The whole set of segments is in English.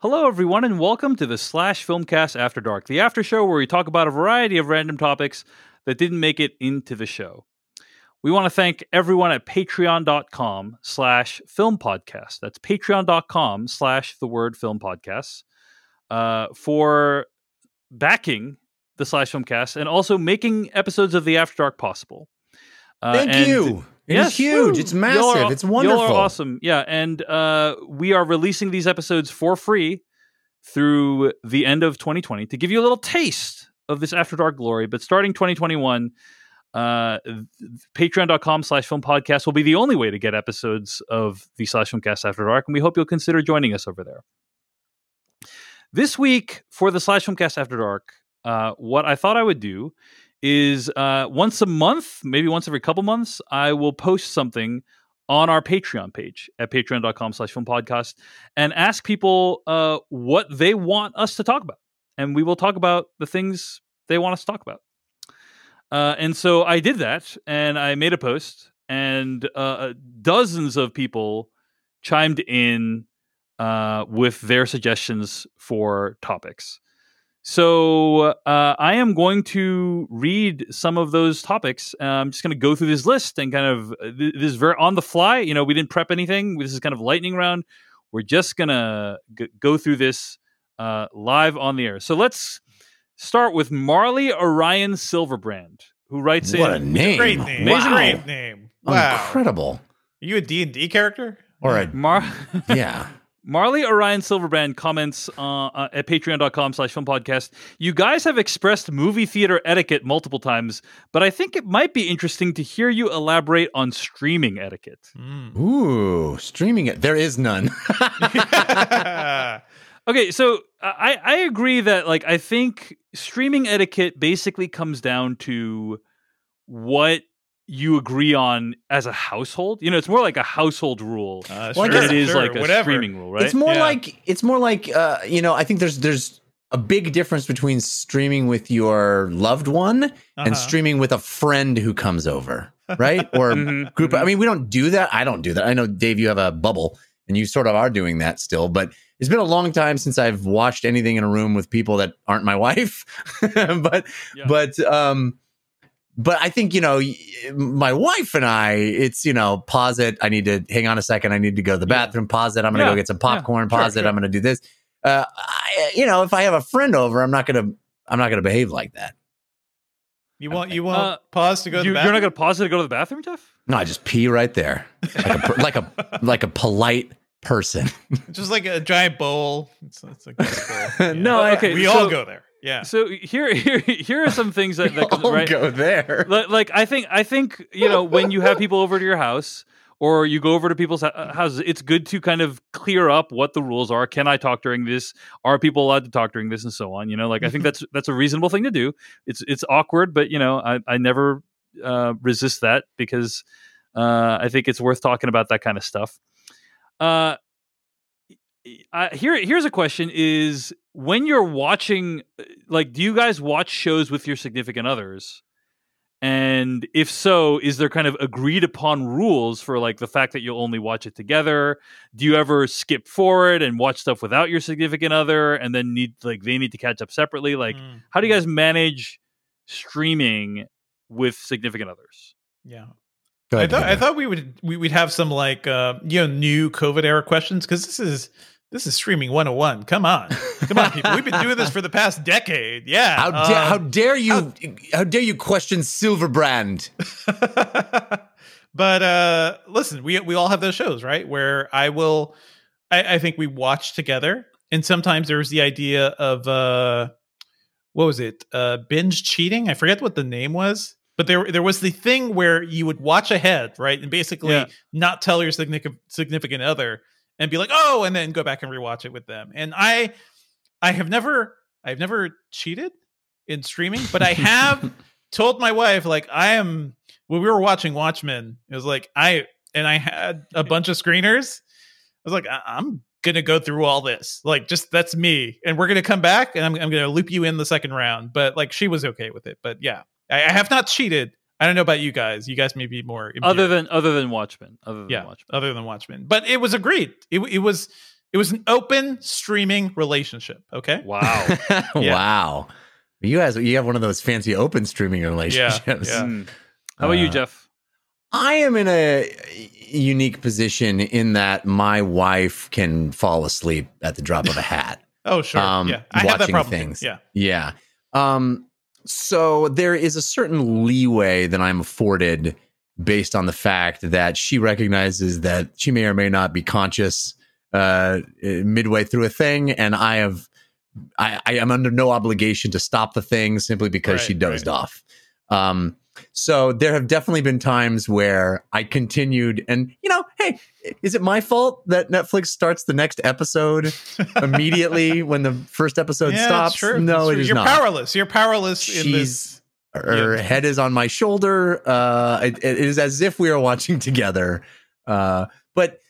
Hello, everyone, and welcome to the Slash Filmcast After Dark, the after show where we talk about a variety of random topics that didn't make it into the show. We want to thank everyone at patreon.com slash film podcast. That's patreon.com slash the word film podcast uh, for backing the Slash Filmcast and also making episodes of the After Dark possible. Uh, Thank and- you. It's Yes, huge. woo. It's massive. are- it's wonderful. Y'all are awesome. Yeah, and uh, we are releasing these episodes for free through the end of 2020 to give you a little taste of this After Dark glory. But starting 2021, uh, patreon.com slash film podcast will be the only way to get episodes of the slash filmcast After Dark, and we hope you'll consider joining us over there. This week for the slash filmcast After Dark, uh, what I thought I would do is uh, once a month, maybe once every couple months, I will post something on our Patreon page at patreon.com slash film podcast and ask people uh, what they want us to talk about. And we will talk about the things they want us to talk about. Uh, and so I did that and I made a post, and uh, dozens of people chimed in uh, with their suggestions for topics. So uh, I am going to read some of those topics. Uh, I'm just going to go through this list and kind of uh, th- this is very on the fly. You know, we didn't prep anything. This is kind of lightning round. We're just gonna g- go through this uh, live on the air. So let's start with Marley Orion Silverbrand, who writes What a name. Great name. Amazing Wow. Great name. Wow. Incredible. Are you a D&D character? Or a, Mar- yeah. Marley Orion Silverbrand comments uh, uh, at patreon.com slash film podcast. You guys have expressed movie theater etiquette multiple times, but I think it might be interesting to hear you elaborate on streaming etiquette. Mm. Ooh, streaming it. There is none. Okay, so I, I agree that like I think streaming etiquette basically comes down to what you agree on as a household. You know, it's more like a household rule Uh, Well, I than it is sure, like a whatever. streaming rule, right? It's more Yeah. like it's more like uh, you know, I think there's there's a big difference between streaming with your loved one and Uh-huh. streaming with a friend who comes over, right? Or Mhm, group. I mean, we don't do that. I don't do that. I know Dave, you have a bubble, and you sort of are doing that still. But it's been a long time since I've watched anything in a room with people that aren't my wife. but Yeah. but um, but I think you know my wife and I. It's you know pause it. I need to hang on a second. I need to go to the Yeah. bathroom. Pause it. I'm gonna Yeah. go get some Yeah. popcorn. Sure, Pause it. sure. I'm gonna do this. Uh, I, you know, if I have a friend over, I'm not gonna I'm not gonna behave like that. You want you want Uh, pause to go to you, the you're not going to pause it to go to the bathroom, Jeff? No, I just pee right there, like a like a like a polite person. Just like a giant bowl. It's, it's like this bowl. No, I- Yeah. okay, we so- all go there. Yeah. So here, here, here are some things that, that I'll right. go there. Like, like I think, I think you know when you have people over to your house or you go over to people's houses, it's good to kind of clear up what the rules are. Can I talk during this? Are people allowed to talk during this, and so on? You know, like I think that's that's a reasonable thing to do. It's it's awkward, but you know, I I never uh, resist that because uh, I think it's worth talking about that kind of stuff. Uh, I, here here's a question: Is when you're watching, uh, like, do you guys watch shows with your significant others? And if so, is there kind of agreed upon rules for like the fact that you'll only watch it together? Do you ever skip forward and watch stuff without your significant other and then need like they need to catch up separately? Like, Mm. how do you guys manage streaming with significant others? Yeah. Go I thought I thought we would we would have some like uh you know new COVID era questions because this is this is streaming 101. Come on. Come on, people. We've been doing this for the past decade. Yeah. How, da- um, how dare you? How, dare you question Silverbrand? but uh listen, we we all have those shows, right? Where I will I, I think we watch together. And sometimes there's the idea of uh what was it? Uh binge cheating. I forget what the name was. But there there was the thing where you would watch ahead, right? And basically Yeah. not tell your significant significant other and be like, "Oh," and then go back and rewatch it with them. And I I have never I've never cheated in streaming, but I have told my wife like I am when we were watching Watchmen, it was like I and I had a bunch of screeners. I was like, I- I'm gonna go through all this. Like, just that's me, and we're gonna come back, and I'm, I'm gonna loop you in the second round. But like, she was okay with it. But yeah, I, I have not cheated. I don't know about you guys. You guys may be more Other than other than Watchmen, other than yeah, Watchmen. other than Watchmen. But it was agreed. It it was It was an open streaming relationship. Okay. Wow. Yeah. wow. You guys, you have one of those fancy open streaming relationships. yeah. Hmm. How about you, Uh, Jeff? I am in a unique position in that my wife can fall asleep at the drop of a hat. Oh, sure. Um, yeah. I have that watching problem. too. things. Yeah. Yeah. Um, so there is a certain leeway that I'm afforded based on the fact that she recognizes that she may or may not be conscious uh, midway through a thing, and I have I, I am under no obligation to stop the thing simply because she Right, dozed right. off. Um, so there have definitely been times where I continued, and you know, hey, is it my fault that Netflix starts the next episode immediately when the first episode yeah, stops? No, it is You're not. powerless. You're powerless in She's- this. Her Yeah. head is on my shoulder. Uh, it, it is as if we are watching together. Uh, but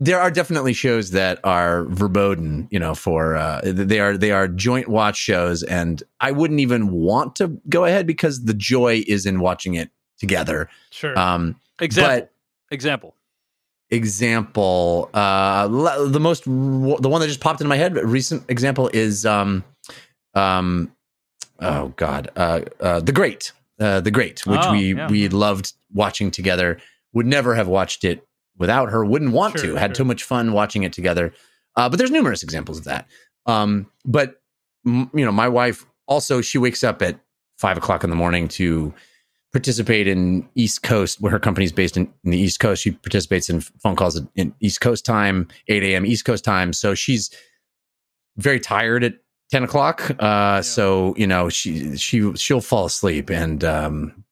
there are definitely shows that are verboten, you know, for uh, they are they are joint watch shows, and I wouldn't even want to go ahead because the joy is in watching it together. Sure. Um, Example. but Example. example uh le- the most the one that just popped into my head recent example is um um oh god uh, uh the great uh the great which Oh, we yeah. we loved watching together would never have watched it without her wouldn't want Sure, to had sure. too much fun watching it together uh but there's numerous examples of that um but m- you know my wife also she wakes up at five o'clock in the morning to participate in East Coast, where her company's based in, in the East Coast. She participates in phone calls in East Coast time, 8 a.m. East Coast time. So she's very tired at 10 o'clock. Uh, So, you know, she, she, she'll fall asleep. And um,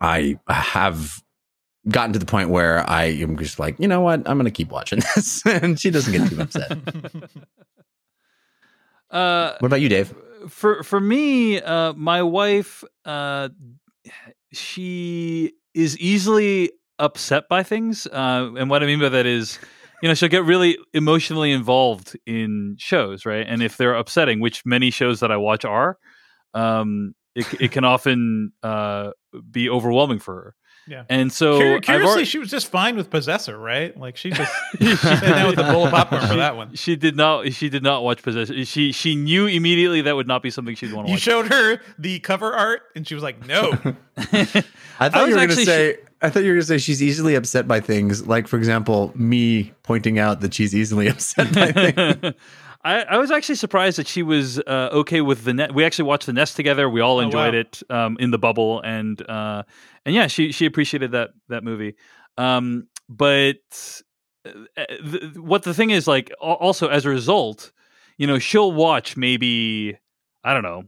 I have gotten to the point where I am just like, you know what? I'm going to keep watching this. and she doesn't get too upset. Uh, What about you, Dave? for for me, uh, my wife, uh, she is easily upset by things, uh, and what I mean by that is, you know, she'll get really emotionally involved in shows, right? And if they're upsetting, which many shows that I watch are, um, it it can often uh, be overwhelming for her. Yeah. And so Cur- curiously, already- she was just fine with Possessor, right? Like she just she sat down with a bowl of popcorn for that one. She did not. She did not watch Possessor. She she knew immediately that would not be something she'd want to watch. You watch. showed her the cover art, and she was like, "No." I thought I you were going to actually say. I thought you were going to say she's easily upset by things, like for example, me pointing out that she's easily upset by things. I, I was actually surprised that she was uh, okay with the net. We actually watched the nest together. We all Oh, enjoyed wow. it um, in the bubble, and uh, and yeah, she she appreciated that that movie. Um, but uh, th- what the thing is, like, also as a result, you know, she'll watch maybe I don't know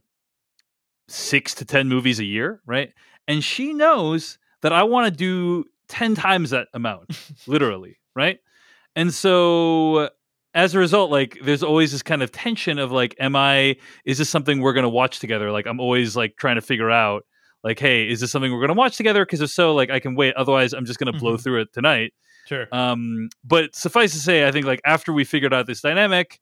six to ten movies a year, right? And she knows that I want to do ten times that amount, literally, right? And so as a result, like there's always this kind of tension of like, am I is this something we're gonna watch together? Like I'm always like trying to figure out, like, hey, is this something we're gonna watch together? Because if so, like I can wait. Otherwise, I'm just gonna blow Mhm. through it tonight. Sure. Um, but suffice to say, I think like after we figured out this dynamic,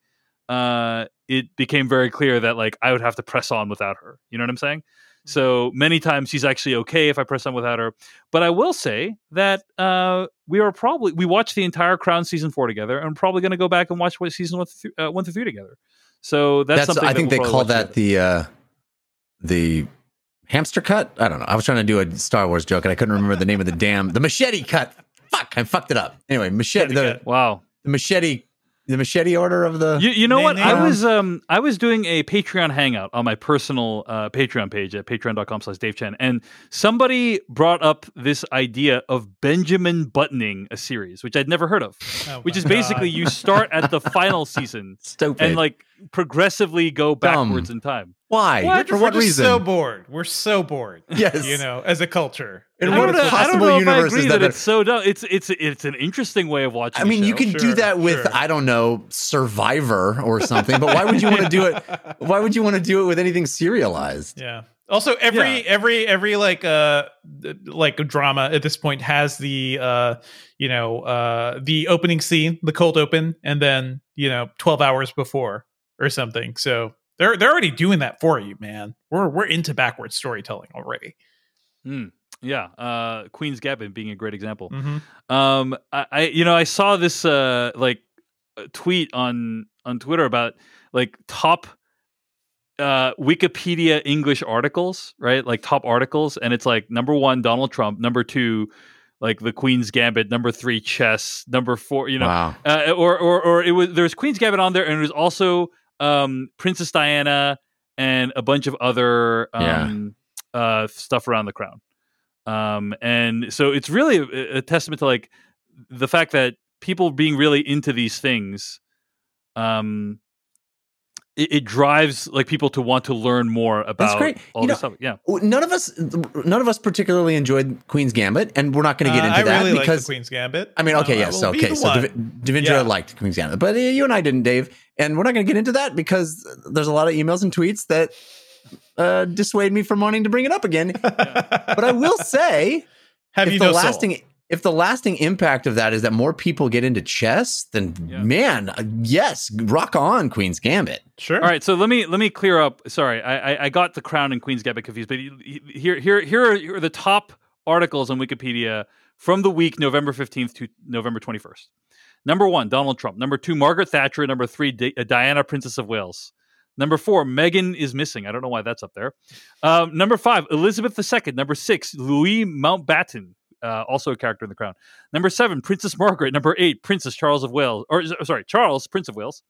uh, it became very clear that like I would have to press on without her. You know what I'm saying? So many times she's actually okay if I press on without her. But I will say that uh, we are probably we watched the entire Crown season four together, and probably going to go back and watch what season one through, uh, one through three together. So that's, something I that think we'll they call that together. the uh, the hamster cut. I don't know. I was trying to do a Star Wars joke and I couldn't remember the name of the damn the machete cut. Fuck, I fucked it up. Anyway, machete the, wow. the machete the machete order of the You, you know Nay, what? nay. I was um I was doing a Patreon hangout on my personal uh, Patreon page at patreon.com slash Dave Chen, and somebody brought up this idea of Benjamin buttoning a series, which I'd never heard of. Oh Which my is basically God. you start at the final season stupid. and like progressively go Dumb. backwards in time. why? What? For We're what just reason? So bored. We're so bored. Yes. You know, as a culture. In I what don't know, possible know if I universe agree is that, that? it's so dumb. It's it's it's an interesting way of watching. I mean, you show. can do that with sure. I don't know Survivor or something, but why would you want to do it? Why would you want to do it with anything serialized? Yeah. Also, every Yeah. every every like uh like drama at this point has the uh you know uh the opening scene, the cold open, and then you know twelve hours before or something. So they're they're already doing that for you, man. We're we're into backwards storytelling already. Mm, yeah, uh, Queen's Gambit being a great example. Mm-hmm. Um, I, I you know I saw this uh like tweet on on Twitter about like top uh, Wikipedia English articles, right? Like top articles, and it's like number one Donald Trump, number two like the Queen's Gambit, number three chess, number four, you know, wow. uh, or or or it was there was Queen's Gambit on there, and it was also um, Princess Diana and a bunch of other um, uh, stuff around the crown. Um, and so it's really a, a testament to like the fact that people being really into these things um it, it drives like people to want to learn more about That's great. all You this know, stuff yeah None of us, none of us particularly enjoyed Queen's Gambit, and we're not going to get Uh, into I that really like because the Queen's Gambit. I mean, okay, Uh, yes, okay. So one. Dav- Yeah. liked Queen's Gambit, but uh, you and I didn't, Dave, and we're not going to get into that because there's a lot of emails and tweets that uh, dissuade me from wanting to bring it up again. But I will say, Have if you the no soul? Lasting if the lasting impact of that is that more people get into chess, then Yeah. man, uh, yes, rock on Queen's Gambit. Sure. all right so let me let me clear up sorry i i, I got the crown and queen's gambit confused but here here here are, here are the top articles on wikipedia from the week november 15th to november 21st number one donald trump number two margaret thatcher number three Di- uh, diana princess of wales Number four, Megan is missing. I don't know why that's up there. Um, number five, Elizabeth II. Number six, Louis Mountbatten, uh, also a character in The Crown. Number seven, Princess Margaret. Number eight, Princess Charles of Wales, or sorry, Charles, Prince of Wales.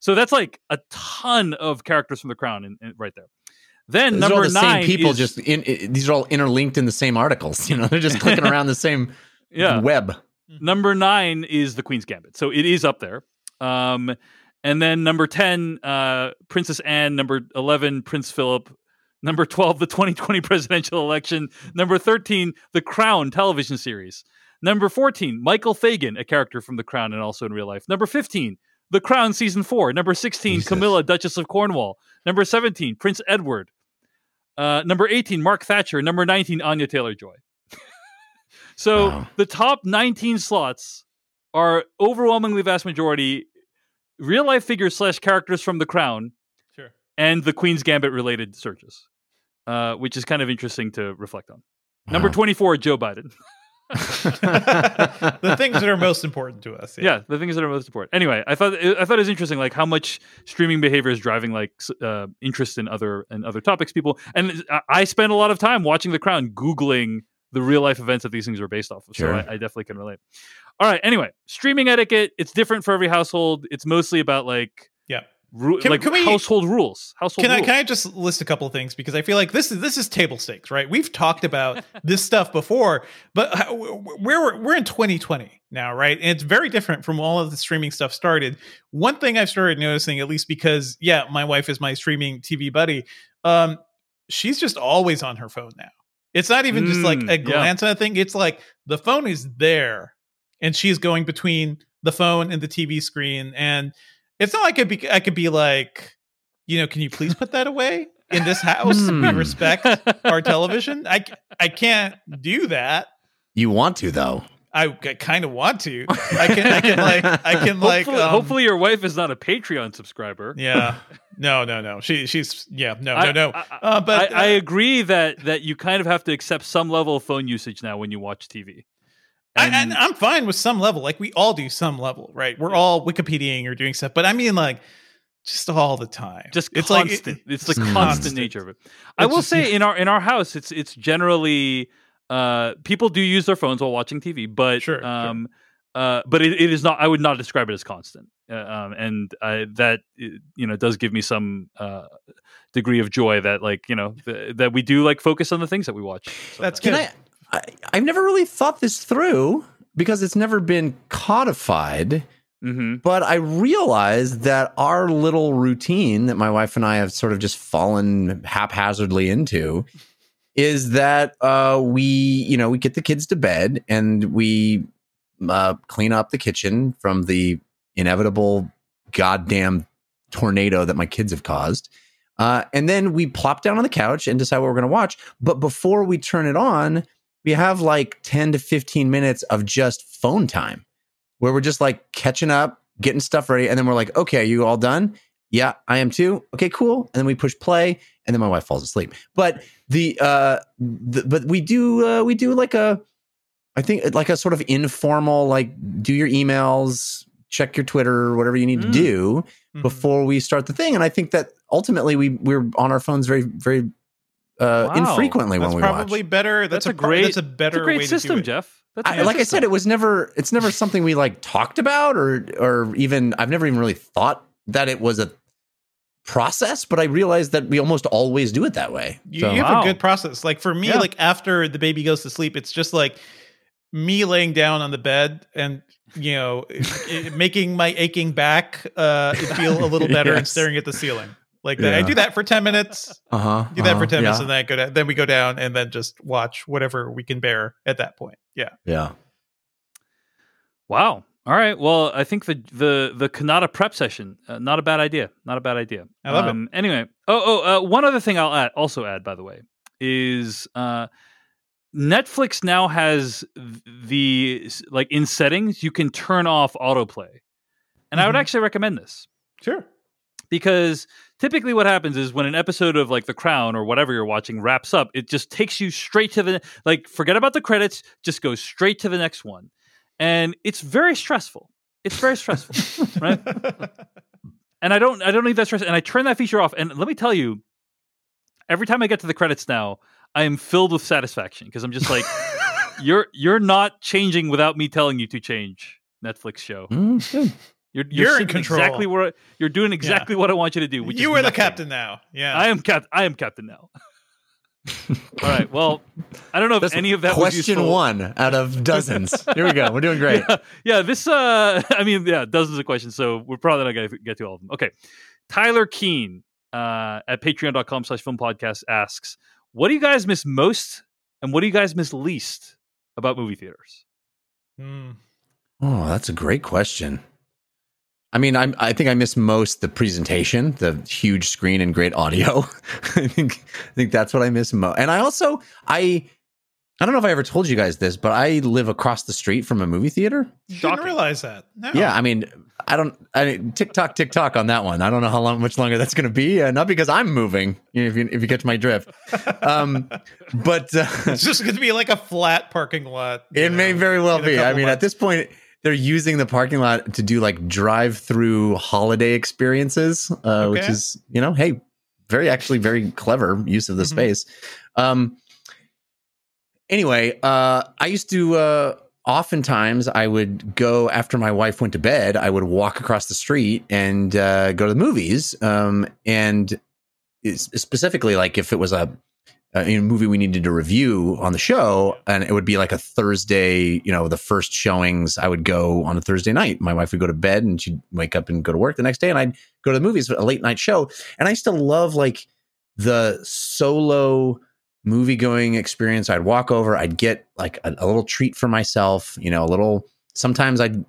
So that's like a ton of characters from The Crown in, in- right there. Then These are all number the nine, same people, is- just in, i these are all interlinked in the same articles. You know, they're just clicking around the same yeah. web. Number nine is the Queen's Gambit, so it is up there. Um, and then number ten, uh, Princess Anne. Number eleven, Prince Philip. Number twelve, the 2020 presidential election. Number thirteen, the Crown television series. Number fourteen, Michael Fagan, a character from The Crown and also in real life. Number fifteen, The Crown season four. Number sixteen, Jesus. Camilla, Duchess of Cornwall. Number seventeen, Prince Edward. Uh, number eighteen, Mark Thatcher. Number nineteen, Anya Taylor Joy. so Wow. the top 19 slots are overwhelmingly vast majority real life figures slash characters from the crown and the queen's gambit related searches uh, which is kind of interesting to reflect on number 24 joe biden the things that are most important to us. yeah. the things that are most important anyway i thought i thought it was interesting like how much streaming behavior is driving like uh, interest in other and other topics people and I- i spend a lot of time watching the crown googling the real life events that these things are based off of Sure. so I, I definitely can relate all right anyway streaming etiquette it's different for every household it's mostly about like Yeah. Ru- Can- like can we- household rules household Can I can I just list a couple of things because I feel like this is this is table stakes, right? We've talked about this stuff before, but how- we're we're in 2020 now, right? And it's very different from all of the streaming stuff started. One thing I've started noticing, at least because yeah, my wife is my streaming TV buddy. Um, she's just always on her phone now. It's not even just like Mm, a yeah. glance at a thing. It's like the phone is there, and she's going between the phone and the TV screen, and it's not like I, be, I could be like, you know, can you please put that away in this house? we Hmm. respect our television. I I can't do that. You want to though. I, I kind of want to. I can I can like I can like hopefully, um, hopefully your wife is not a patreon subscriber yeah. No, no, no. She she's yeah, no, I- no, no. I, I- Uh, but I, I uh, agree that that you kind of have to accept some level of phone usage now when you watch TV. I, And- and I'm fine with some level. Like we all do some level, right? We're all Wikipediaing or doing stuff, but I mean like just all the time. just it's constant. like it's the constant, constant. nature of it. I It's will just- say in our in our house, it's it's generally uh, people do use their phones while watching TV, but Sure, sure. um, uh, but it, it is not. I would not describe it as constant, uh, um, and uh, that uh, you know does give me some uh, degree of joy that like you know th- that we do like focus on the things that we watch. That's sometimes. Can I, I? I've never really thought this through because it's never been codified. Mhm. But I realize that our little routine that my wife and I have sort of just fallen haphazardly into is that uh, we, you know, we get the kids to bed and we uh, clean up the kitchen from the inevitable goddamn tornado that my kids have caused. Uh, and then we plop down on the couch and decide what we're going to watch. But before we turn it on, we have like 10 to 15 minutes of just phone time where we're just like catching up, getting stuff ready. And then we're like, okay, are you all done? Yeah, I am too. Okay, cool. And then we push play and then my wife falls asleep. But the, uh, the, but we do, uh, we do like a, I think like a sort of informal, like do your emails, check your Twitter whatever you need Mm. to do Mhm. before we start the thing. And I think that ultimately we we're on our phones very very uh, Wow. infrequently That's when we probably watch. better. That's, That's a, a great- That's a better It's a great way system, to do it. Jeff. That's a I, good like I said, it was never it's never something we like talked about or or even I've never even really thought that it was a process, but I realized that we almost always do it that way. You, So- you have Wow. a good process. Like for me, Yeah. like after the baby goes to sleep, it's just like me laying down on the bed and you know i- making my aching back uh feel a little better and staring at the ceiling. Like that. I do that for ten minutes. uh-huh, Do that for uh-huh, ten minutes, and then I go down. Then we go down and then just watch whatever we can bear at that point. Yeah. yeah. Wow. All right. Well, I think the the the Cannata prep session uh, not a bad idea. Not a bad idea. I love um, it. Anyway. Oh oh. Uh, one other thing I'll add, also add by the way is uh, Netflix now has the like in settings you can turn off autoplay, and I would Mhm. actually recommend this Sure. Because typically what happens is when an episode of like The Crown or whatever you're watching wraps up, it just takes you straight to the like forget about the credits, just go straight to the next one. And it's very stressful. It's very stressful, right? And I don't I don't need that stress and I turn that feature off and let me tell you every time I get to the credits now, I am filled with satisfaction because I'm just like you're you're not changing without me telling you to change Netflix show. Mm, good. You're, You're in control. Exactly what you're doing exactly what I want you to do. Which you are the captain now. Yeah. I am cap. I am captain now. All right. Well, I don't know if That's any of that question useful. one out of dozens. Here we go. We're doing great. Yeah, yeah, this. Uh, I mean, yeah, dozens of questions. So we're probably not going to get to all of them. Okay. Tyler Keen uh, at Patreon.com/slash Film Podcast asks, "What do you guys miss most, and what do you guys miss least about movie theaters?" Mm. Oh, that's a great question. I mean, I'm, I think I miss most the presentation, the huge screen and great audio. I think I think that's what I miss most. And I also I I don't know if I ever told you guys this, but I live across the street from a movie theater. Didn't realize that. No. Yeah, I mean, I don't. I mean, TikTok, TikTok on that one. I don't know how long, much longer that's going to be. Uh, not because I'm moving. You know, if you if you catch my drift, um, but uh, it's just going to be like a flat parking lot. you It may very well be. I couple mean, at this point, they're using the parking lot to do like drive-through holiday experiences, uh, which is, you know, hey, very actually very clever use of the Mhm. space. Um, anyway, uh, I used to. Uh, oftentimes, I would go after my wife went to bed. I would walk across the street and uh, go to the movies. Um, and specifically, like if it was a Uh, a movie we needed to review on the show, and it would be like a Thursday, you know, the first showings. I would go on a Thursday night. My wife would go to bed, and she'd wake up and go to work the next day, and I'd go to the movies, a late night show. And I still love like the solo movie going experience. I'd walk over, I'd get like a, a little treat for myself, you know, a little. Sometimes I'd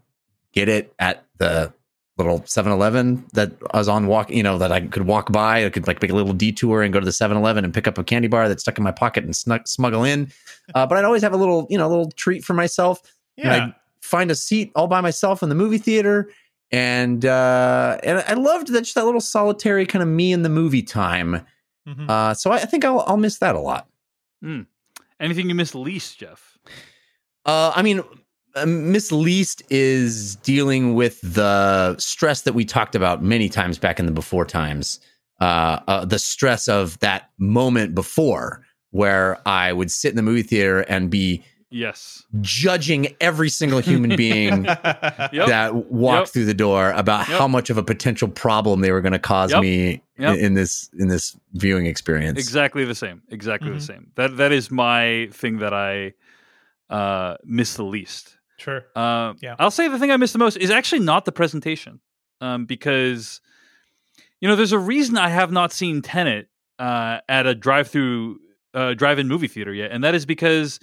get it at the little 7-Eleven that I was on walk, you know, that I could walk by. I could like make a little detour and go to the 7-Eleven and pick up a candy bar that's stuck in my pocket and snug, smuggle in. Uh, but I'd always have a little, you know, a little treat for myself. And I'd find a seat all by myself in the movie theater. And uh, and I loved that just that little solitary kind of me in the movie time. Mhm. Uh, so I, I think I'll I'll miss that a lot. Anything you miss least, Jeff? Uh, I mean, Miss Least is dealing with the stress that we talked about many times back in the before times. Uh, uh, the stress of that moment before where I would sit in the movie theater and be Yes. judging every single human being Yep. that walked Yep. through the door about Yep. how much of a potential problem they were going to cause Yep. me Yep. in, in this in this viewing experience. Exactly the same. Exactly Mhm. the same. That that is my thing that I uh, miss the least. Sure. Uh, Yeah. I'll say the thing I miss the most is actually not the presentation, um, because you know there's a reason I have not seen Tenet uh, at a drive-through uh, drive-in movie theater yet, and that is because.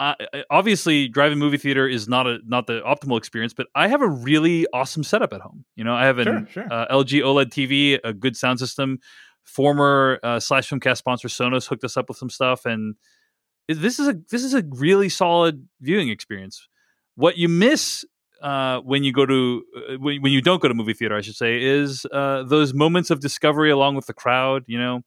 I obviously, drive-in movie theater is not a not the optimal experience, but I have a really awesome setup at home. You know, I have an Sure, sure. Uh, LG OLED TV, a good sound system. Former uh, slash filmcast sponsor Sonos hooked us up with some stuff, and this is a this is a really solid viewing experience. What you miss uh, when you go to uh, when, when you don't go to movie theater, I should say, is uh, those moments of discovery along with the crowd. You know,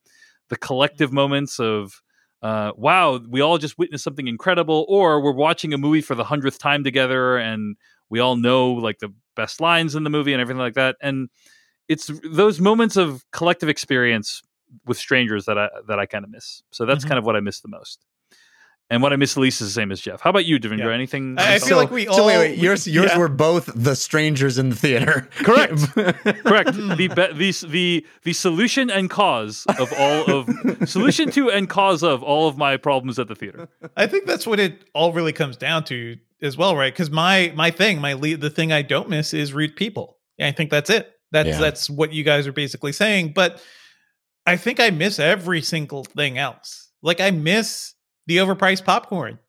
the collective moments of uh, wow, we all just witnessed something incredible, or we're watching a movie for the hundredth time together, and we all know like the best lines in the movie and everything like that. And it's those moments of collective experience with strangers that I that I kind of miss. So that's Mhm. kind of what I miss the most. And what I miss the least is the same as Jeff. How about you, Devindra? Yeah. Anything? I- I anything- feel like we so wait, all- wait, yours, yours yeah. were both the strangers in the theater. Correct. Correct. the, be- the the the solution and cause of all of solution to and cause of all of my problems at the theater. I think that's what it all really comes down to as well, right? Because my my thing, my lead, the thing I don't miss is rude people. I think that's it. That's Yeah. that's what you guys are basically saying. But I think I miss every single thing else. Like I miss the overpriced popcorn.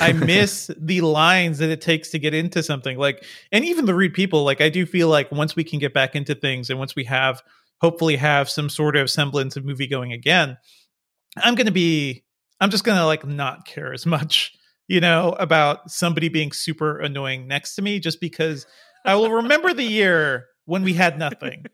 I miss the lines that it takes to get into something. Like, and even the rude people. Like, I do feel like once we can get back into things, and once we have, hopefully, have some sort of semblance of movie going again, I'm going to be. I'm just going to like not care as much, you know, about somebody being super annoying next to me, just because I will remember the year when we had nothing,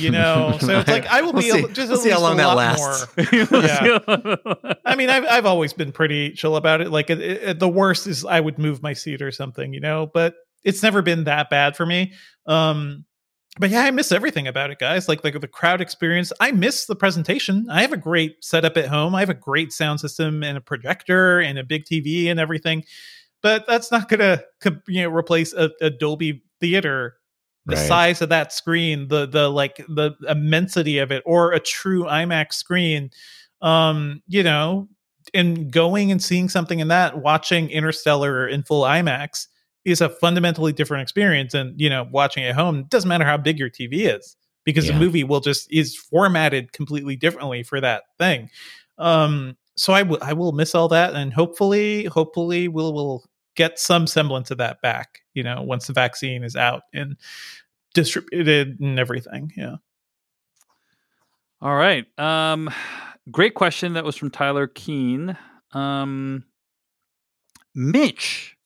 you know. So it's like I will We'll be see. a, just We'll at see how long a that lot lasts. more I mean, I've I've always been pretty chill about it. Like, it, it- the worst is I would move my seat or something, you know. But it's never been that bad for me. Um, but yeah, I miss everything about it, guys. Like, like the crowd experience. I miss the presentation. I have a great setup at home. I have a great sound system and a projector and a big TV and everything. But that's not gonna you know replace a, a Dolby theater the Right. size of that screen the the like the immensity of it or a true imax screen um you know and going and seeing something in that watching interstellar in full imax is a fundamentally different experience and you know watching at home it doesn't matter how big your tv is because Yeah. the movie will just is formatted completely differently for that thing um so i will i will miss all that and hopefully hopefully we'll will get some semblance of that back you know once the vaccine is out and distributed and everything yeah All right. Um, great question. That was from Tyler Keene. Um, Mitch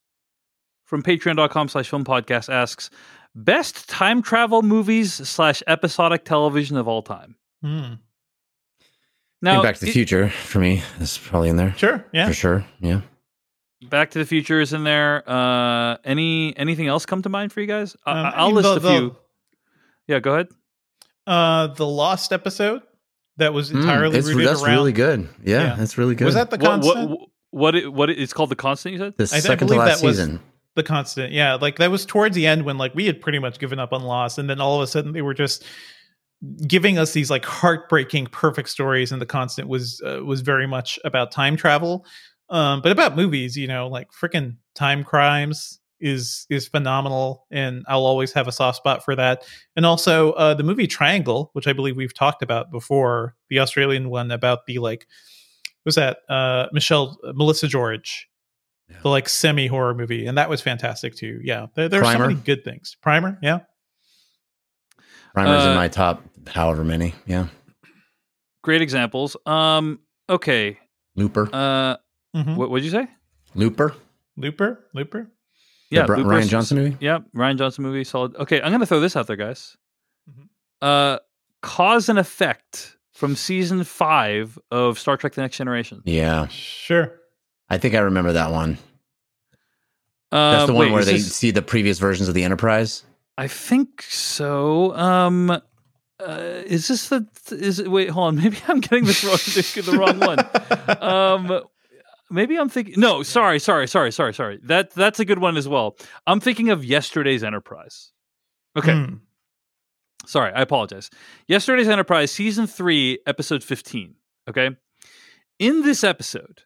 from patreon.com slash film podcast asks best time travel movies slash episodic television of all time. Hmm. Now, Back to the it- Future for me. is probably in there sure yeah for sure. Yeah. Back to the Future is in there. Uh, any anything else come to mind for you guys? I, Um, I'll list the- a the- few. Yeah, go ahead. uh the lost episode that was Mm, entirely it's, rooted that's around really good. Yeah, Yeah. that's really good. was that the What, constant what, what, it, what it, it's called the constant, you said? the I second to believe last that was- season? the constant yeah like that was towards the end when like we had pretty much given up on lost and then all of a sudden they were just giving us these like heartbreaking perfect stories and the constant was uh, was very much about time travel um but about movies you know like freaking time crimes is is phenomenal and i'll always have a soft spot for that and also uh the movie triangle which i believe we've talked about before the australian one about the like was that uh michelle melissa george Yeah. the like semi horror movie and that was fantastic too yeah there, are so many good things primer yeah Primer's in Uh, my top, however many. Yeah. Great examples. Um, okay. Looper. Uh, Mhm. what would you say? Looper. looper looper Yeah, Bri- Looper's- Rian Johnson movie. Yeah, Rian Johnson movie, solid. Okay, I'm gonna throw this out there, guys. Mhm. Uh, cause and effect from season five of Star Trek: The Next Generation. Yeah, sure I think I remember that one. Uh, That's the one wait, where is they this- see the previous versions of the Enterprise. I think so. Um, uh, is this the? Is it? Wait, hold on. Maybe I'm getting this wrong. the wrong one. Um, maybe I'm thinking. No, sorry, sorry, sorry, sorry, sorry. That that's a good one as well. I'm thinking of yesterday's Enterprise. Okay, Hmm. sorry, I apologize. Yesterday's Enterprise, season three, episode 15. Okay. In this episode,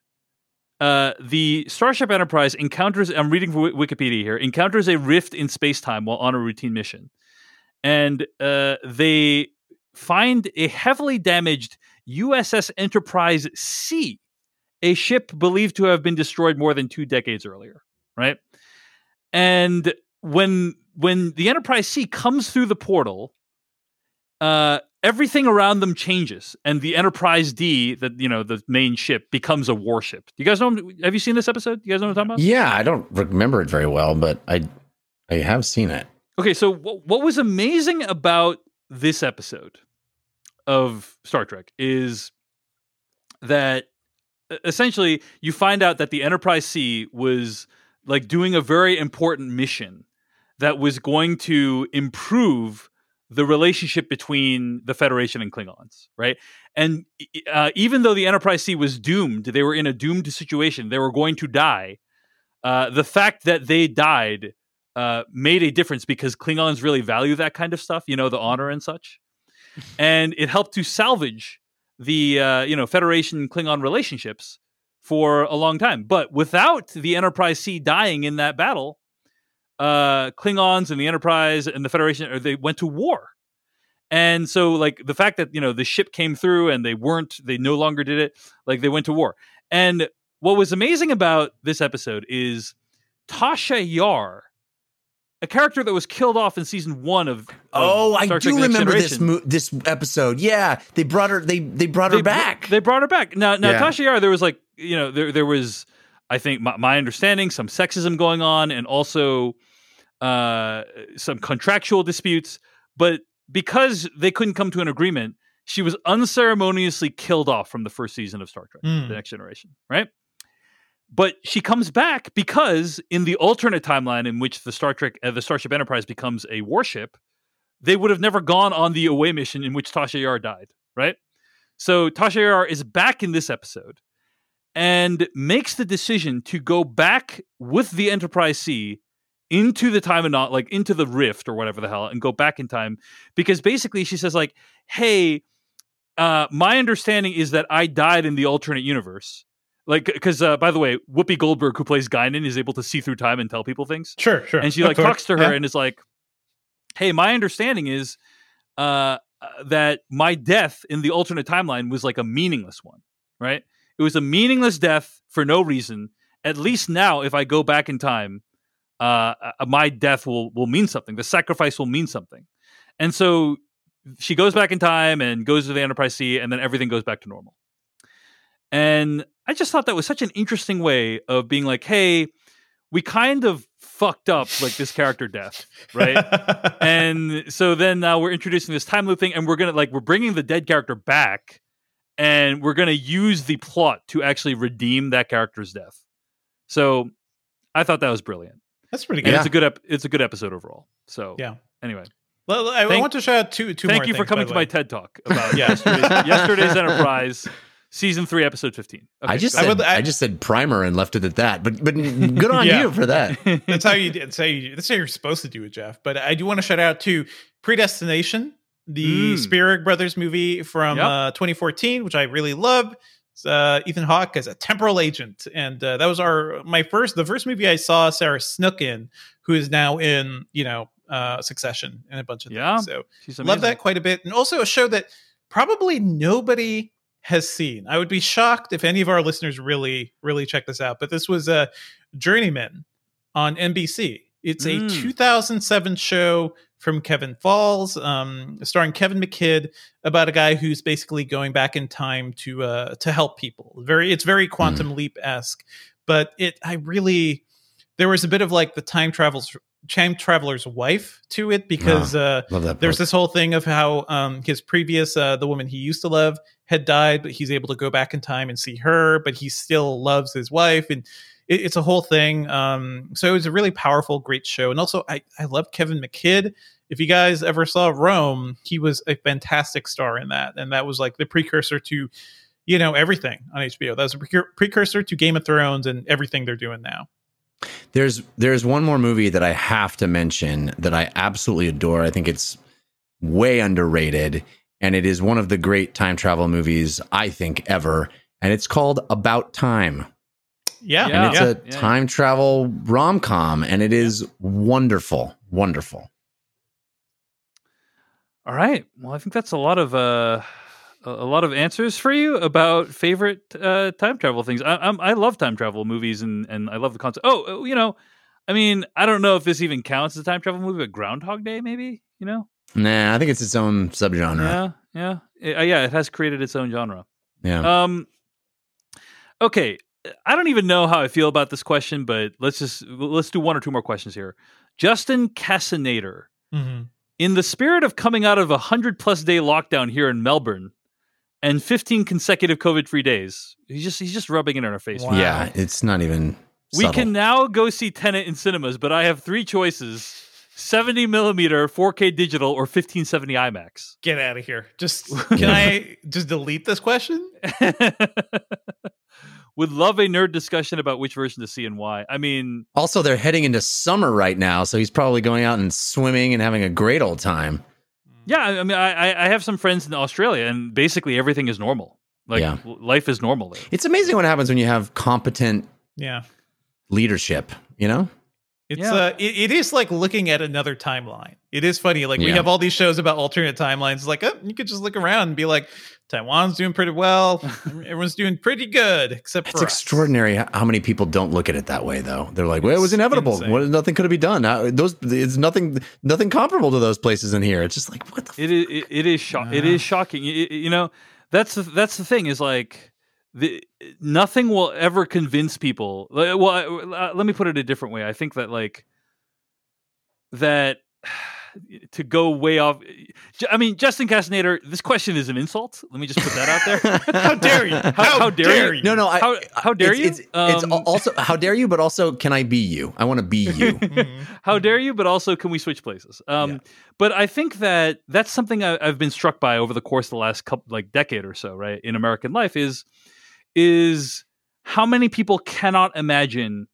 uh, the Starship Enterprise encounters, I'm reading from Wi- Wikipedia here, encounters a rift in space time while on a routine mission. And uh, they find a heavily damaged USS Enterprise C, a ship believed to have been destroyed more than two decades earlier, right? And when when the Enterprise C comes through the portal, uh, everything around them changes, and the Enterprise D, that you know, the main ship, becomes a warship. Do you guys know? Have you seen this episode? You guys know what I'm talking about? Yeah, I don't remember it very well, but I I have seen it. Okay, so what, what was amazing about this episode of Star Trek is that essentially you find out that the Enterprise C was like doing a very important mission that was going to improve the relationship between the Federation and Klingons, right? And uh, even though the Enterprise C was doomed, they were in a doomed situation. They were going to die. Uh, the fact that they died uh, made a difference because Klingons really value that kind of stuff, you know, the honor and such. and it helped to salvage the uh, you know Federation Klingon relationships for a long time. But without the Enterprise C dying in that battle, uh, Klingons and the Enterprise and the Federation they went to war. And so like the fact that you know the ship came through and they weren't they no longer did it like they went to war. And what was amazing about this episode is Tasha Yar a character that was killed off in season one of. of oh, I Star do Next remember this Generation. mo- this episode. Yeah, they brought her. They they brought her they, br- back. They brought her back. Now, now Yeah. Tasha Yar, there was like you know there there was I think my, my understanding some sexism going on and also uh, some contractual disputes, but because they couldn't come to an agreement, she was unceremoniously killed off from the first season of Star Trek: Hmm. The Next Generation. Right. But she comes back because in the alternate timeline in which the Star Trek, uh, the Starship Enterprise becomes a warship, they would have never gone on the away mission in which Tasha Yar died, right? So Tasha Yar is back in this episode and makes the decision to go back with the Enterprise C into the time and not like into the rift or whatever the hell and go back in time because basically she says like, "Hey, uh, my understanding is that I died in the alternate universe." Like, because uh, by the way, Whoopi Goldberg, who plays Guinan, is able to see through time and tell people things. Sure, sure. and she like talks to her Yeah. and is like hey my understanding is uh, uh, that my death in the alternate timeline was like a meaningless one right? It was a meaningless death for no reason. At least now if i go back in time uh, uh, my death will will mean something. The sacrifice will mean something. And so she goes back in time and goes to the enterprise c and then everything goes back to normal. And i just thought that was such an interesting way of being like hey we kind of fucked up like this character death, right? and so then now we're introducing this time loop thing, and we're gonna like we're bringing the dead character back, and we're gonna use the plot to actually redeem that character's death. So I thought that was brilliant, That's pretty and good. it's a good ep- it's a good episode overall. So Yeah. Anyway, Well, I, I want to shout out two two thank you for coming to the my. TED talk about yesterday's, yesterday's Enterprise, season three, episode fifteen. I just said, I I, would- I- just said primer and left it at that. But but good on Yeah. you for that. That's how you. That's how you. That's how you're supposed to do it, Jeff. But I do want to shout out to Predestination, the Mm. Spierig Brothers movie from Yep. uh, 2014, which I really love. Uh, Ethan Hawke as a temporal agent, and uh, that was our my first the first movie I saw Sarah Snook in, who is now in you know uh, Succession and a bunch of Yeah. things. So love that quite a bit, and also a show that probably nobody has seen. I would be shocked if any of our listeners really really check this out. But this was a uh, Journeyman on NBC. It's a Mm. 2007 show from Kevin Falls, um, starring Kevin McKidd, about a guy who's basically going back in time to uh, to help people. Very, it's very Quantum Leap esque, but it I really there was a bit of like the time travels time traveler's wife to it because uh, there's this whole thing of how um, his previous uh, the woman he used to love had died but he's able to go back in time and see her but he still loves his wife and it, it's a whole thing um, so it was a really powerful great show and also I, I love kevin mckidd if you guys ever saw rome he was a fantastic star in that and that was like the precursor to you know everything on hbo that was a precur- precursor to game of thrones and everything they're doing now There's there's one more movie that I have to mention that I absolutely adore. I think it's way underrated, and it is one of the great time travel movies I think ever, and it's called About Time. yeah, Yeah. and it's a yeah. time travel rom com, and it is wonderful, wonderful. All right. Well, I think that's a lot of uh, a a lot of answers for you about favorite uh, time travel things. I, I'm, I love time travel movies, and and I love the concept. Oh, uh, you know, I mean, I don't know if this even counts as a time travel movie, but Groundhog Day, maybe. You know? Nah, I think it's its own subgenre. Yeah, yeah, It- uh, yeah. It has created its own genre. Yeah. Um. Okay, I don't even know how I feel about this question, but let's just let's do one or two more questions here. Justin Cassinator. Mhm. in the spirit of coming out of a hundred plus day lockdown here in Melbourne and 15 consecutive COVID free days, he's just he's just rubbing it in our face. Wow. Yeah, it's not even. We subtle. can now go see Tenet in cinemas, but I have three choices 70 millimeter 4K digital or 1570 IMAX? Get out of here. Just can I just delete this question? Would love a nerd discussion about which version to see and why. I mean, Also, they're heading into summer right now, so he's probably going out and swimming and having a great old time. Yeah, I I mean, I, I- I have some friends in Australia, and basically everything is normal. Like Yeah. life is normal there. It's amazing what happens when you have competent Yeah. leadership, you know? It's Yeah. uh it, it is like looking at another timeline. It is funny. Like we have all these shows about alternate timelines. Like, oh, you could just look around and be like, Taiwan's doing pretty well. Everyone's doing pretty good, except It's for us. extraordinary how many people don't look at it that way, though. They're like, "Well, it was inevitable. What, nothing could have been done. How, those, it's nothing, nothing comparable to those places in here. It's just like, what the? F- It is. It, it is. Sho- it Yeah. is shocking. You, you know, that's the, that's the thing. Is like the nothing will ever convince people. like, Well, uh, let me put it a different way. I think that like that to go way off. I mean, Justin Castaneter, this question is an insult. Let me just put that out there. How dare you? How, how dare dare you? you? no, no. I, How- how dare it's, you? It's, it's Um, also how dare you, but also can I be you? I want to be you. Mhm. How dare you? But also, can we switch places? Um, Yeah. But I think that that's something I, I've been struck by over the course of the last couple, like decade or so, right, in American life is is how many people cannot imagine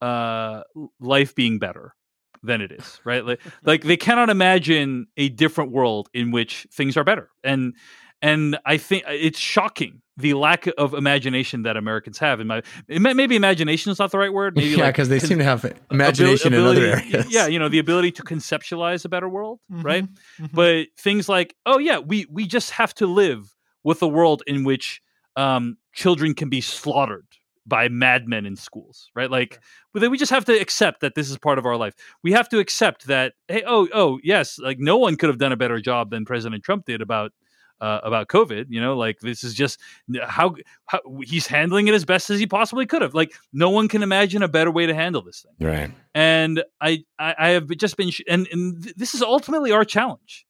uh, life being better than it is, right? Like, like they cannot imagine a different world in which things are better, and and I think it's shocking the lack of imagination that Americans have. In my may- maybe imagination is not the right word. Maybe yeah, like because they seem to have imagination ability- in other areas. Yeah, you know, the ability to conceptualize a better world, Mhm. right? Mhm. But things like, oh yeah, we we just have to live with a world in which um, children can be slaughtered by madmen in schools, right? Like, we just have to accept that this is part of our life. We have to accept that, hey, oh, oh, yes, like no one could have done a better job than President Trump did about uh, about COVID. You know, like this is just how, how he's handling it as best as he possibly could have. Like, no one can imagine a better way to handle this thing Right. and I, I I have just been sh- and, and th- this is ultimately our challenge.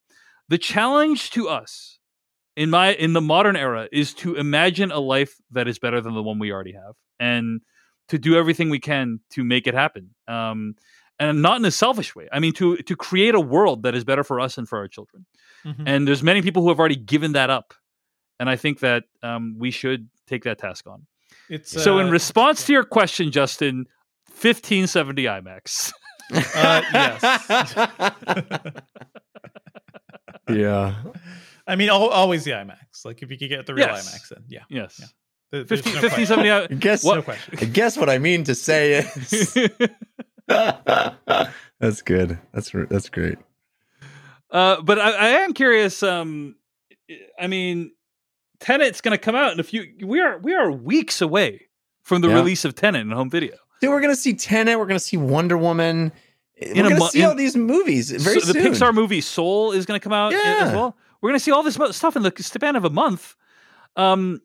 The challenge to us in my in the modern era is to imagine a life that is better than the one we already have, and to do everything we can to make it happen. Um, and not in a selfish way. I mean, to to create a world that is better for us and for our children. Mhm. And there's many people who have already given that up, and I think that um, we should take that task on. It's so, in uh, response to your question, Justin, 1570 IMAX. Uh, yes. yeah. I mean, al- always the IMAX. Like if you could get the real Yes. IMAX, then yeah, Yes. Yeah. There- there's 15, no 1570 I guess. question. No question. I guess what I mean to say is. that's good. That's that's great. uh, but I, I am curious. Um, I mean, Tenet's going to come out in a few. We are we are weeks away from the Yeah. release of Tenet in home video. Dude, we're gonna see Tenet. We're gonna see Wonder Woman. In we're a gonna mo- see in- all these movies very So the. Pixar movie Soul is going to come out a- as well. We're going to see all this stuff in the span of a month. Um,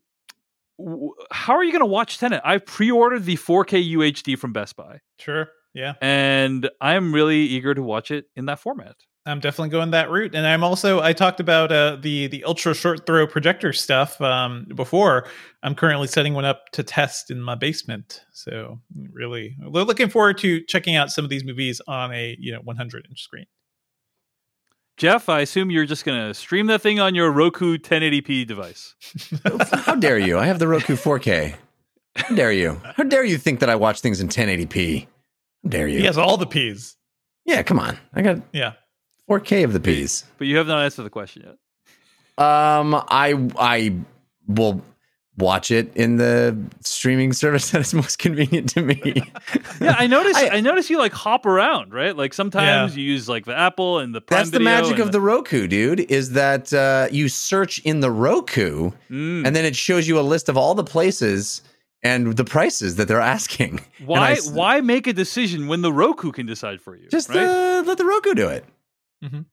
w- how are you going to watch Tenet? I pre-ordered the 4K UHD from Best Buy, Sure. Yeah. and I'm really eager to watch it in that format. I'm definitely going that route, and I'm also I talked about uh, the the ultra short throw projector stuff um, before. I'm currently setting one up to test in my basement, so really we're looking forward to checking out some of these movies on a you know 100 inch screen. Jeff, I assume you're just going to stream that thing on your Roku 1080p device. How dare you? I have the Roku 4K. How dare you? How dare you think that I watch things in 1080p? How dare you? He has all the P's. Yeah, come on. I got Yeah. 4K of the P's. But you have not answered the question yet. Um, I I will watch it in the streaming service that is most convenient to me. Yeah, I noticed. I, I- noticed you like hop around, right? Like sometimes you use like the Apple and the Prime That's the magic of the Roku, dude. Is that uh, you search in the Roku Mm. and then it shows you a list of all the places and the prices that they're asking. And I why why make a decision when the Roku can decide for you? Just right? uh, let the Roku do it. Mhm.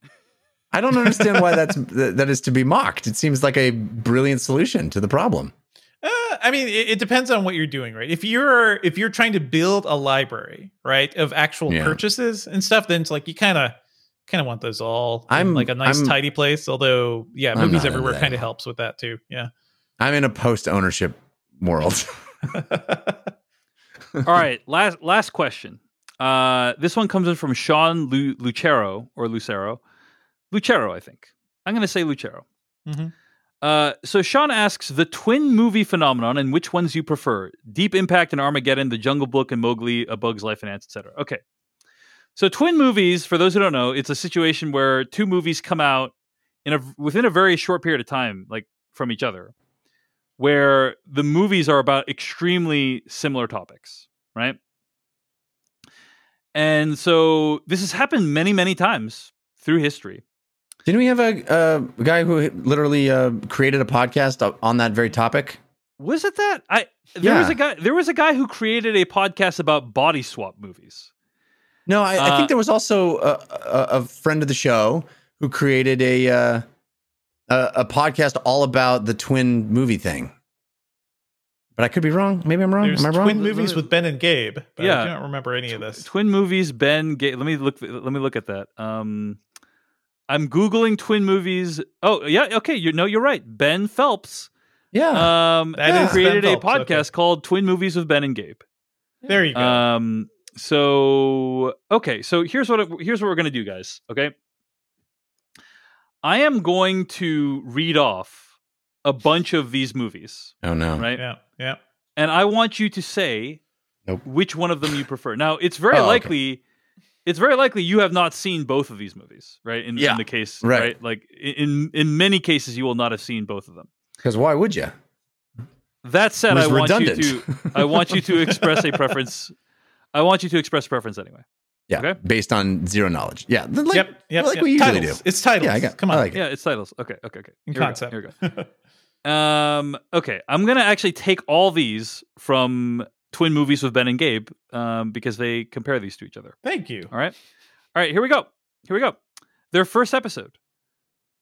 I don't understand why that's that that is to be mocked. It seems like a brilliant solution to the problem. I mean, it, it depends on what you're doing, right? If you're if you're trying to build a library, right, of actual Yeah. purchases and stuff, then it's like you kind of kind of want those all in I'm- like a nice I'm- tidy place. Although, yeah, I'm movies everywhere kind of helps with that too. Yeah. I'm in a post ownership world. All right, last last question. Uh, this one comes in from Sean Lu- Lucero or Lucero, Lucero, I think. I'm going to say Lucero. Mhm. Uh, so Sean asks the twin movie phenomenon and which ones you prefer: Deep Impact and Armageddon, The Jungle Book and Mowgli, A Bug's Life and Ants, etc. Okay, so twin movies. For those who don't know, it's a situation where two movies come out in a within a very short period of time, like from each other, where the movies are about extremely similar topics, right? And so this has happened many, many times through history. Didn't we have a, a guy who literally uh, created a podcast on that very topic? Was it that? I there was a guy there was a guy who created a podcast about body swap movies. No, I, I Uh, think there was also a, a, a friend of the show who created a, uh, a a podcast all about the twin movie thing. But I could be wrong. Maybe I'm wrong. There's Am I wrong? twin movies with Ben and Gabe. But Yeah. I don't remember any of this. Twin movies, Ben Ga- let me look let me look at that. Um I'm googling twin movies. Oh, yeah, okay, you know you're right. Ben Phelps yeah. um That is created Ben a Phelps, okay. podcast called Twin Movies with Ben and Gabe. There you go. Um. So okay. So here's what here's what we're gonna do, guys. Okay. I am going to read off a bunch of these movies, oh no. right? yeah, yeah. And I want you to say Nope. which one of them you prefer. Now, it's very Oh, okay. Likely. It's very likely you have not seen both of these movies, right? In, Yeah, in the case, right. right? Like in in many cases, you will not have seen both of them. Because why would you? That said, I want redundant. you to I want you to express a preference. I want you to express preference anyway. yeah. Okay. Based on zero knowledge. Yeah. Like, yep, yep. like yep. we usually titles. do. It's titles. Yeah, I got. Come on. I like it. Yeah, it's titles. Okay, okay, okay. In Here we go, concept. Here we go. Um, okay, I'm gonna actually take all these from Twin Movies with Ben and Gabe, um, because they compare these to each other. Thank you. All right, all right. Here we go. Here we go. Their first episode,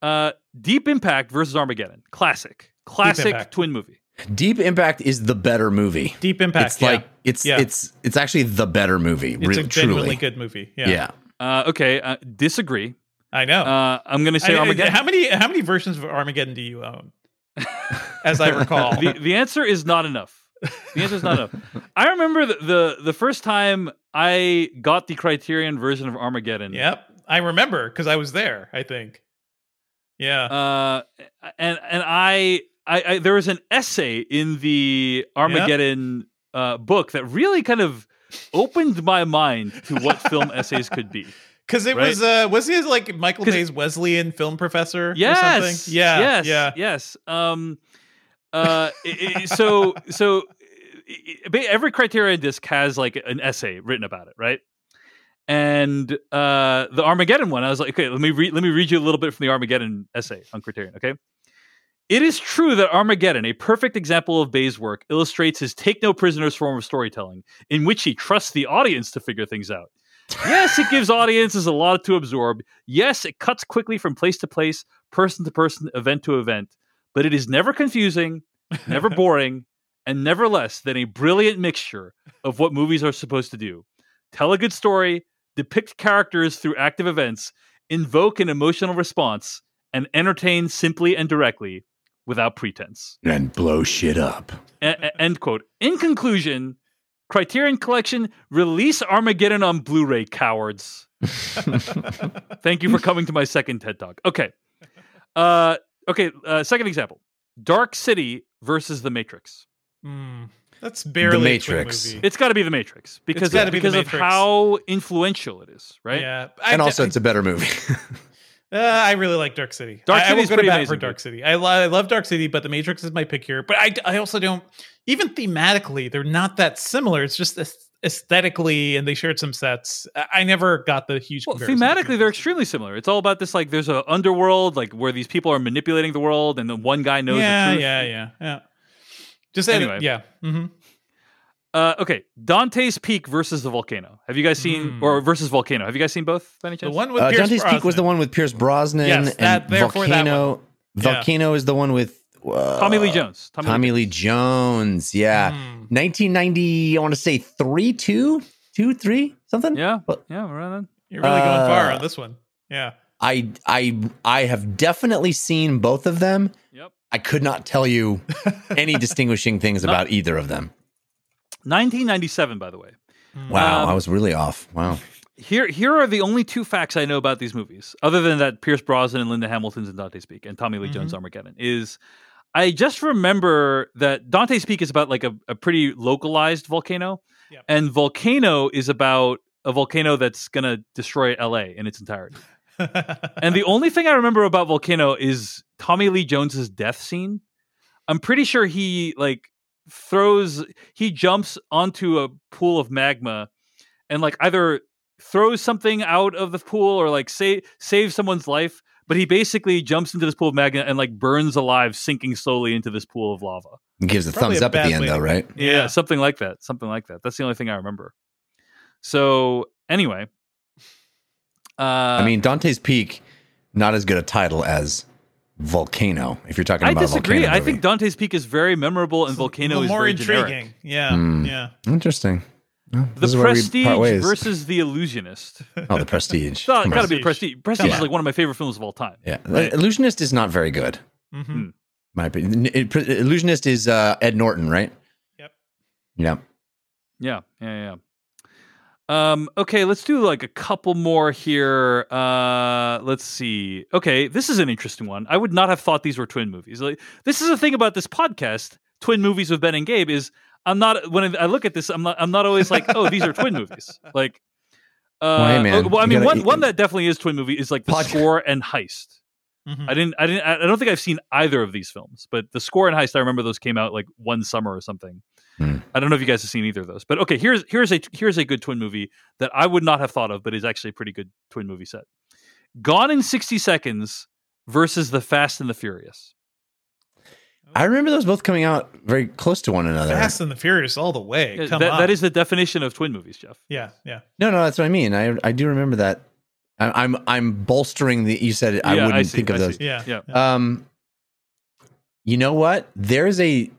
uh, Deep Impact versus Armageddon, classic, classic twin movie. Deep Impact is the better movie. Deep Impact. it's yeah. like it's Yeah. it's it's actually the better movie. it's re- a genuinely truly. good movie. Yeah, Yeah. Uh, okay, uh, disagree. I know. Uh, I'm gonna say I- I- Armageddon. how many how many versions of Armageddon do you own? As I recall, the, the answer is not enough. The answer is not enough. I remember the, the the first time I got the Criterion version of Armageddon. yep, I remember because I was there. I think. Yeah. Uh, and and I, I, I there was an essay in the Armageddon uh, book that really kind of opened my mind to what film essays could be. Because it Right? was uh was he like Michael Bay's Wesleyan film professor or Yes. something? Yeah. Yes. Yeah. Yes. Um. Uh. so so every Criterion disc has like an essay written about it, right? And uh, the Armageddon one, I was like, okay, let me read. Let me read you a little bit from the Armageddon essay on Criterion. Okay. It is true that Armageddon, a perfect example of Bay's work, illustrates his take no prisoners form of storytelling, in which he trusts the audience to figure things out. Yes, it gives audiences a lot to absorb. Yes, it cuts quickly from place to place, person to person, event to event, but it is never confusing, never boring, and never less than a brilliant mixture of what movies are supposed to do tell a good story, depict characters through active events, invoke an emotional response, and entertain simply and directly without pretense. And blow shit up. E- end quote. In conclusion, Criterion Collection release Armageddon on Blu-ray, cowards. Thank you for coming to my second TED Talk. Okay, uh, okay. Uh, second example: Dark City versus The Matrix. Hmm. That's barely a twin Matrix. movie. It's got to be The Matrix because gotta be The because of how influential it is, right? Yeah. I, and also, I, it's a better movie. uh, I really like Dark City. Dark I, I City will is go to pretty amazing, for Dark. City. I, lo- I love Dark City, but The Matrix is my pick here. But I, I also don't even thematically they're not that similar. It's just aes- aesthetically, and they shared some sets. I, I never got the huge. Well, comparison thematically, they're extremely similar. It's all about this like there's a underworld like where these people are manipulating the world, and then one guy knows Yeah, the truth. yeah, yeah, yeah. Just Anyway. anyway, yeah. hmm Uh, okay, Dante's Peak versus the volcano. Have you guys seen Hmm. or versus volcano? Have you guys seen both? By any The one with Uh, Pierce Dante's Peak was the one with Pierce Brosnan. Yes, that- and therefore that Volcano. Yeah. Volcano is the one with uh, Tommy Lee Jones. Tommy, Tommy Lee Jones. Yeah. Hmm. 1990, I want to say three, two, two, three, something. Yeah, But- yeah, around then. You're really going far Uh, on this one. Yeah. I, I, I have definitely seen both of them. Yep. I could not tell you any distinguishing things about either of them. 1997, by the way. Wow, Um, I was really off. Wow. Here, here are the only two facts I know about these movies, other than that Pierce Brosnan and Linda Hamilton's in Dante's Peak and Tommy Lee Jones' Mhm. Armageddon. Is I just remember that Dante's Peak is about like a, a pretty localized volcano, Yep. and Volcano is about a volcano that's gonna destroy LA in its entirety. And the only thing I remember about Volcano is Tommy Lee Jones's death scene. I'm pretty sure he like throws he jumps onto a pool of magma and like either throws something out of the pool or like say save saves someone's life, but he basically jumps into this pool of magma and like burns alive, sinking slowly into this pool of lava. Gives a Probably thumbs a up at the end, though, right? Yeah, something like that. Something like that. That's the only thing I remember. So anyway, uh, I mean, Dante's Peak, not as good a title as Volcano. If you're talking I about disagree. Volcano I movie. think Dante's Peak is very memorable and It's Volcano is more very intriguing. generic. Yeah, Hmm. yeah. interesting. Well, The this is where we Prestige versus The Illusionist. oh, the Prestige. It's gotta be Prestige. Prestige Come is like one of my favorite films of all time. Yeah, Right. Illusionist is not very good. hmm My opinion. It- it- Illusionist is uh, Ed Norton, right? Yep. Yeah. Yeah, yeah, yeah. Um, okay, let's do like a couple more here. Uh, let's see. Okay, this is an interesting one. I would not have thought these were twin movies. Like, this is the thing about this podcast, twin movies with Ben and Gabe, is I'm not when I look at this, I'm not I'm not always like, oh, these are twin movies. Like, uh, Well, hey, man, oh, well, I you mean, gotta- one one that definitely is twin movie is like the Pod- score and heist. Mhm. I didn't, I didn't, I don't think I've seen either of these films, but the score and heist, I remember those came out like one summer or something. Hmm. I don't know if you guys have seen either of those, but okay, here's here's a here's a good twin movie that I would not have thought of, but is actually a pretty good twin movie set. Gone in sixty seconds versus The Fast and the Furious. I remember those both coming out very close to one another. Fast and the Furious all the way. Come that, on. that is the definition of twin movies, Jeff. yeah, yeah. No, no, that's what I mean. I I do remember that. I, I'm I'm bolstering the. You said I Yeah, wouldn't see, think of I those. see. Yeah. Yeah. Um, you know what? There's a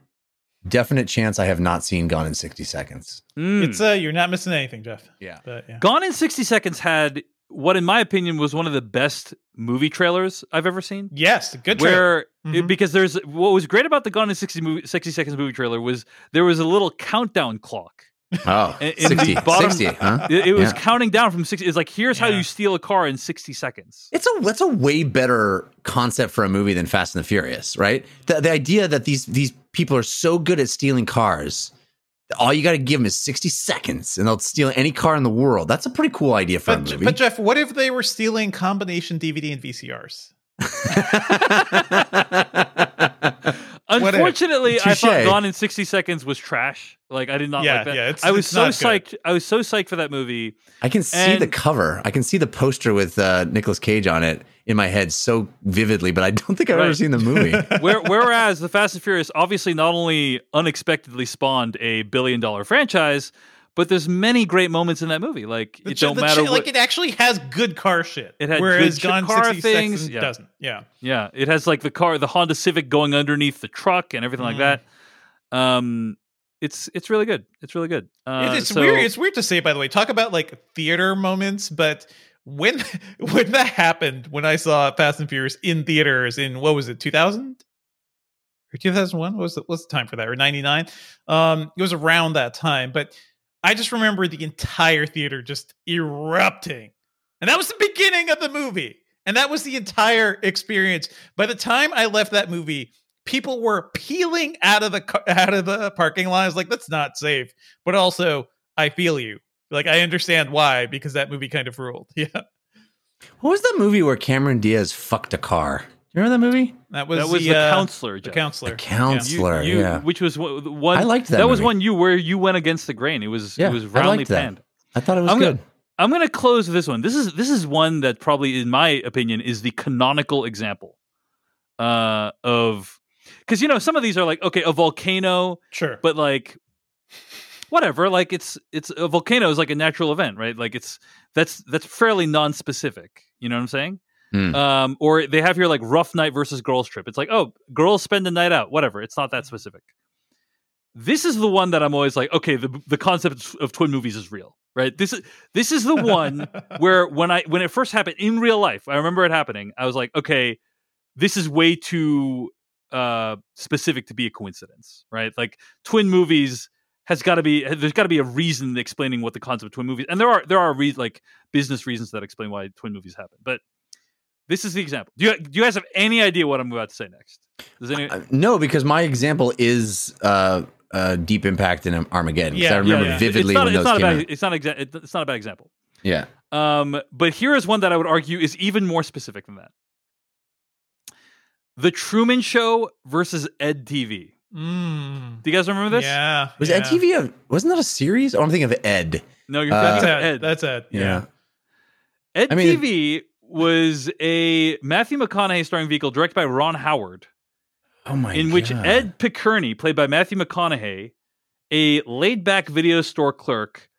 definite chance I have not seen Gone in 60 Seconds. Mm. It's uh you're not missing anything, Jeff. Yeah. But yeah. Gone in sixty seconds had what, in my opinion, was one of the best movie trailers I've ever seen. Yes, good trailer. where it- Mhm. because there's what was great about the Gone in 60, movie, 60 seconds movie trailer was there was a little countdown clock. Oh, In- in 60, bottom- 60, huh? It, it was Yeah. counting down from 60. It's like here's how you steal a car in 60 seconds. It's a that's a way better concept for a movie than Fast and the Furious, right? The the idea that these these people are so good at stealing cars, all you got to give them is 60 seconds and they'll steal any car in the world. That's a pretty cool idea for but, a movie. but Jeff, what if they were stealing combination DVD and VCRs? Unfortunately, I thought Gone in 60 seconds was trash. Like I did not Yeah, like that. yeah, it's- I was it's so not good. psyched. I was so psyched for that movie. I can see the cover. I can see the poster with uh, Nicolas Cage on it in my head so vividly, but I don't think I've ever seen the movie. Where, whereas the Fast and Furious obviously not only unexpectedly spawned a billion dollar franchise, but there's many great moments in that movie. Like The it ch- don't matter ch- what. like it actually has good car shit. It had whereas good Gone car 60 things, yeah. doesn't. Yeah. Yeah, it has like the car, the Honda Civic going underneath the truck and everything like Mm. that. Um, it's it's really good. It's really good. Uh, It- it's so- weird. It's weird to say, by the way. Talk about like theater moments, but when when that happened, when I saw Fast and Furious in theaters in what was it, two thousand or two thousand one? What was the what's the time for that? Or ninety nine? Um, it was around that time. But I just remember the entire theater just erupting, and that was the beginning of the movie, and that was the entire experience. By the time I left that movie. People were peeling out of the out of the parking lot. I was like, "That's not safe." but also I feel you. Like I understand why because that movie kind of ruled. Yeah, what was that movie where Cameron Diaz fucked a car? You remember that movie? that was that was the, the, uh, counselor. The Jeff. counselor. The counselor. You- you- yeah. which was one- one. I liked that was movie. one you where you went against the grain. It was Yeah, it was I roundly liked that. panned. I thought it was I'm good. gonna- I'm going to close this one. This is this is one that probably, in my opinion, is the canonical example uh, of because you know some of these are like okay, a volcano, Sure, but like whatever. Like it's it's a volcano is like a natural event, right? Like it's that's that's fairly non-specific. You know what I'm saying? Hmm. Um, or they have here like rough night versus girls trip. It's like oh, girls spend the night out. Whatever. It's not that specific. This is the one that I'm always like, okay, the the concept of twin movies is real, right? This is this is the one where when I when it first happened in real life, I remember it happening. I was like, okay, this is way too uh specific to be a coincidence, right? Like twin movies has got to be there's got to be a reason explaining what the concept of twin movies and there are there are re- like business reasons that explain why twin movies happen but this is the example do you, do you guys have any idea what i'm about to say next does any Uh, no, because my example is uh, uh, Deep Impact and Armageddon. Yeah, I remember yeah, yeah. vividly it's not, when it's those not came a bad, out. it's not exa- it- it's not a bad example Yeah. um but here is one that i would argue is even more specific than that the truman show versus ed tv Mm. do you guys remember this Yeah. Was yeah. Ed TV a wasn't that a series? Oh, I'm thinking of Ed. no you're Uh, thinking That's of Ed. ed That's Ed. Yeah. Ed I mean, TV was a Matthew McConaughey starring vehicle directed by Ron Howard, Oh my in which Ed Pekurny, played by Matthew McConaughey, a laid-back video store clerk,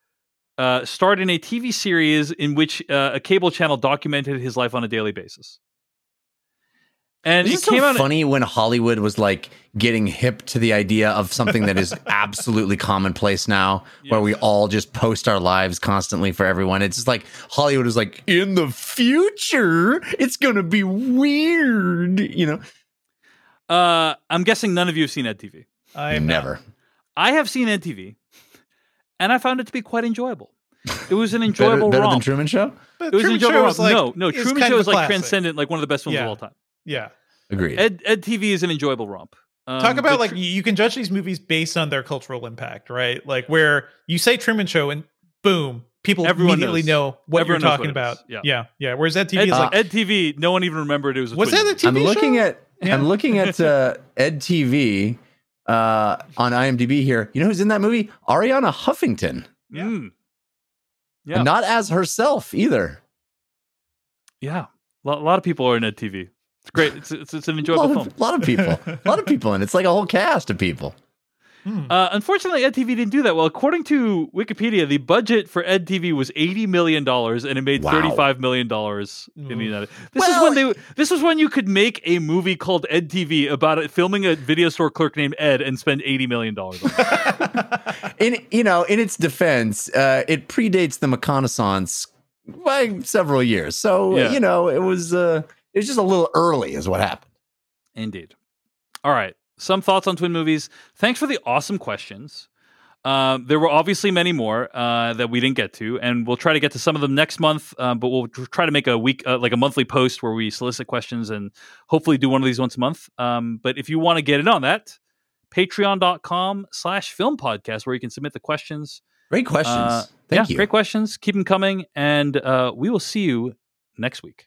uh, starred in a TV series in which uh, a cable channel documented his life on a daily basis. And This it is so came out. funny when Hollywood was like getting hip to the idea of something that is absolutely commonplace now, where we all just post our lives constantly for everyone. It's just like Hollywood is like, in the future, it's gonna be weird, you know? Uh, I'm guessing none of you have seen EdTV. I have Never. I have seen EdTV, and I found it to be quite enjoyable. It was an enjoyable better than romp. Truman Show. But It was Truman enjoyable Show romp. is like, no, no, is Truman kind Show is like classic. transcendent, like one of the best films Yeah. of all time. Yeah. Agreed. Ed Ed TV is an enjoyable romp. Um, Talk about like Tr- you can judge these movies based on their cultural impact, right? Like where you say Truman Show and boom, people Everyone immediately knows. know what Everyone you're talking what about. Yeah. yeah, yeah. Whereas that TV Ed, is like, Ed TV. No one even remembered it was. A was that a movie. TV I'm looking at Yeah. I'm looking at uh, Ed TV uh, on IMDb here. You know who's in that movie? Arianna Huffington. Yeah. Mm. Yeah, And not as herself either. yeah. A lot, a lot of people are in Ed TV. It's great. It's it's, it's an A enjoyable lot, film. of, lot of people. A lot of people, and it's like a whole cast of people. hmm. Uh, unfortunately, EdTV didn't do that well. According to Wikipedia, the budget for EdTV was eighty million dollars, and it made Wow. thirty-five million dollars in the Oof. United. This Well- is when they. This was when you could make a movie called EdTV about it, filming a video store clerk named Ed and spend eighty million dollars. In you know, in its defense, uh, it predates the reconnaissance by several years. So Yeah. you know, it was uh, it was just a little early, is what happened. Indeed. All right. Some thoughts on twin movies. Thanks for the awesome questions. Um, there were obviously many more uh, that we didn't get to, and we'll try to get to some of them next month. Um, but we'll try to make a week, uh, like a monthly post where we solicit questions and hopefully do one of these once a month. Um, but if you want to get in on that, patreon.com slash film podcast, where you can submit the questions. Great questions. Uh, Thank yeah, you. Great questions. Keep them coming. And uh, we will see you next week.